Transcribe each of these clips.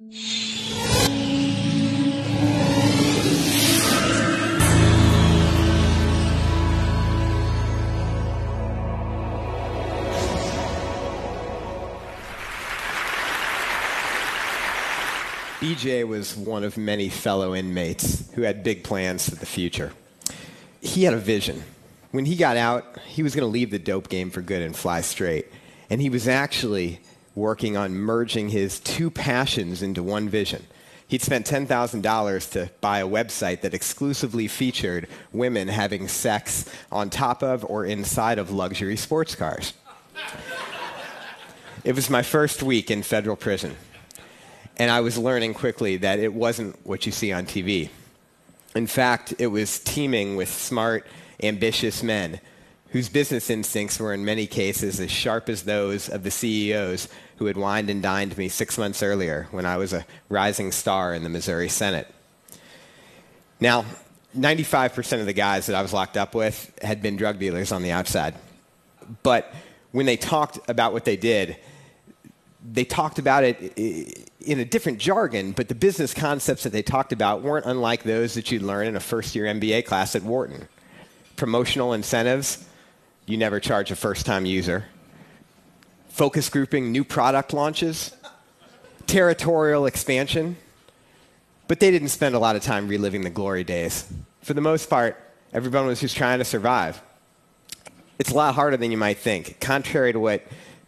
BJ was one of many fellow inmates who had big plans for the future. He had a vision. When he got out, he was going to leave the dope game for good and fly straight. And he was actually working on merging his two passions into one vision. He'd spent $10,000 to buy a website that exclusively featured women having sex on top of or inside of luxury sports cars. it was my first week in federal prison. And I was learning quickly that it wasn't what you see on TV. In fact, it was teeming with smart, ambitious men whose business instincts were in many cases as sharp as those of the CEOs who had wined and dined me six months earlier when I was a rising star in the Missouri Senate. Now, 95% of the guys that I was locked up with had been drug dealers on the outside. But when they talked about what they did, they talked about it in a different jargon, but the business concepts that they talked about weren't unlike those that you'd learn in a first year MBA class at Wharton. Promotional incentives, you never charge a first time user. Focus grouping, new product launches, territorial expansion. But they didn't spend a lot of time reliving the glory days. For the most part, everyone was just trying to survive. It's a lot harder than you might think. Contrary to what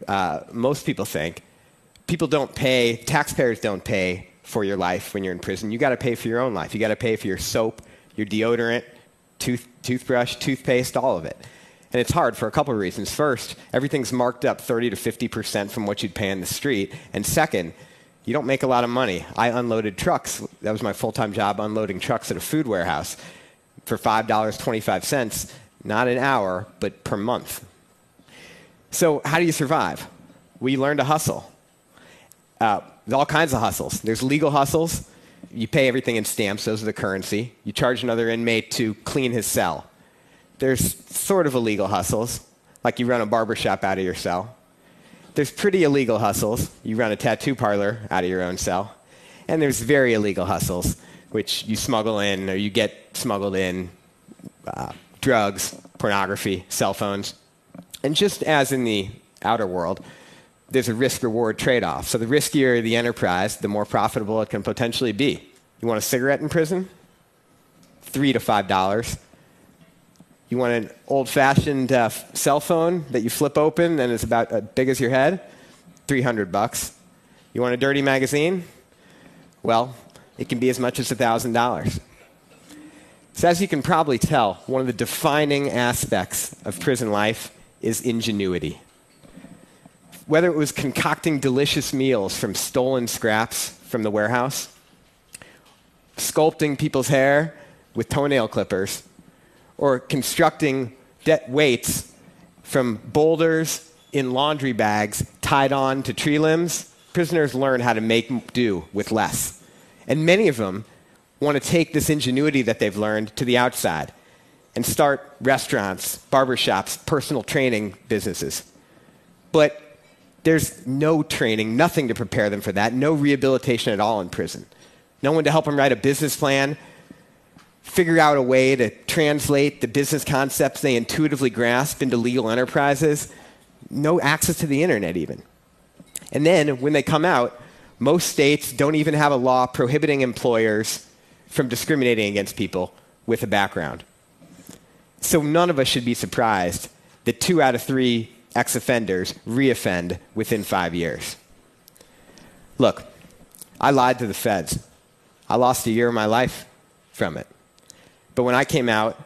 uh, most people think, people don't pay, taxpayers don't pay for your life when you're in prison. You got to pay for your own life. You got to pay for your soap, your deodorant, tooth, toothbrush, toothpaste, all of it. And it's hard for a couple of reasons. First, everything's marked up 30 to 50% from what you'd pay in the street. And second, you don't make a lot of money. I unloaded trucks. That was my full time job, unloading trucks at a food warehouse for $5.25, not an hour, but per month. So, how do you survive? We learn to hustle. Uh, there's all kinds of hustles. There's legal hustles. You pay everything in stamps, those are the currency. You charge another inmate to clean his cell. There's sort of illegal hustles, like you run a barbershop out of your cell. There's pretty illegal hustles. You run a tattoo parlor out of your own cell. And there's very illegal hustles, which you smuggle in or you get smuggled in uh, drugs, pornography, cell phones. And just as in the outer world, there's a risk reward trade off. So the riskier the enterprise, the more profitable it can potentially be. You want a cigarette in prison? Three to five dollars. You want an old fashioned uh, cell phone that you flip open and is about as big as your head? 300 bucks. You want a dirty magazine? Well, it can be as much as $1,000. So, as you can probably tell, one of the defining aspects of prison life is ingenuity whether it was concocting delicious meals from stolen scraps from the warehouse, sculpting people's hair with toenail clippers, or constructing weights from boulders in laundry bags tied on to tree limbs, prisoners learn how to make do with less. And many of them want to take this ingenuity that they've learned to the outside and start restaurants, barbershops, personal training businesses. But there's no training, nothing to prepare them for that, no rehabilitation at all in prison. No one to help them write a business plan, figure out a way to translate the business concepts they intuitively grasp into legal enterprises, no access to the internet even. And then when they come out, most states don't even have a law prohibiting employers from discriminating against people with a background. So none of us should be surprised that two out of three ex offenders reoffend within five years. Look, I lied to the feds. I lost a year of my life from it. But when I came out,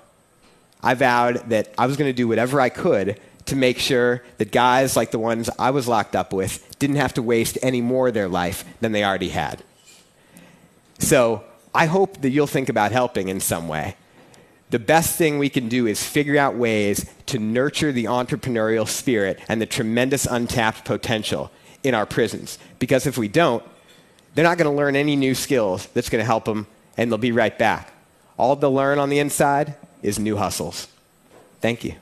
I vowed that I was going to do whatever I could to make sure that guys like the ones I was locked up with didn't have to waste any more of their life than they already had. So I hope that you'll think about helping in some way the best thing we can do is figure out ways to nurture the entrepreneurial spirit and the tremendous untapped potential in our prisons. Because if we don't, they're not going to learn any new skills that's going to help them, and they'll be right back. All they'll learn on the inside is new hustles. Thank you.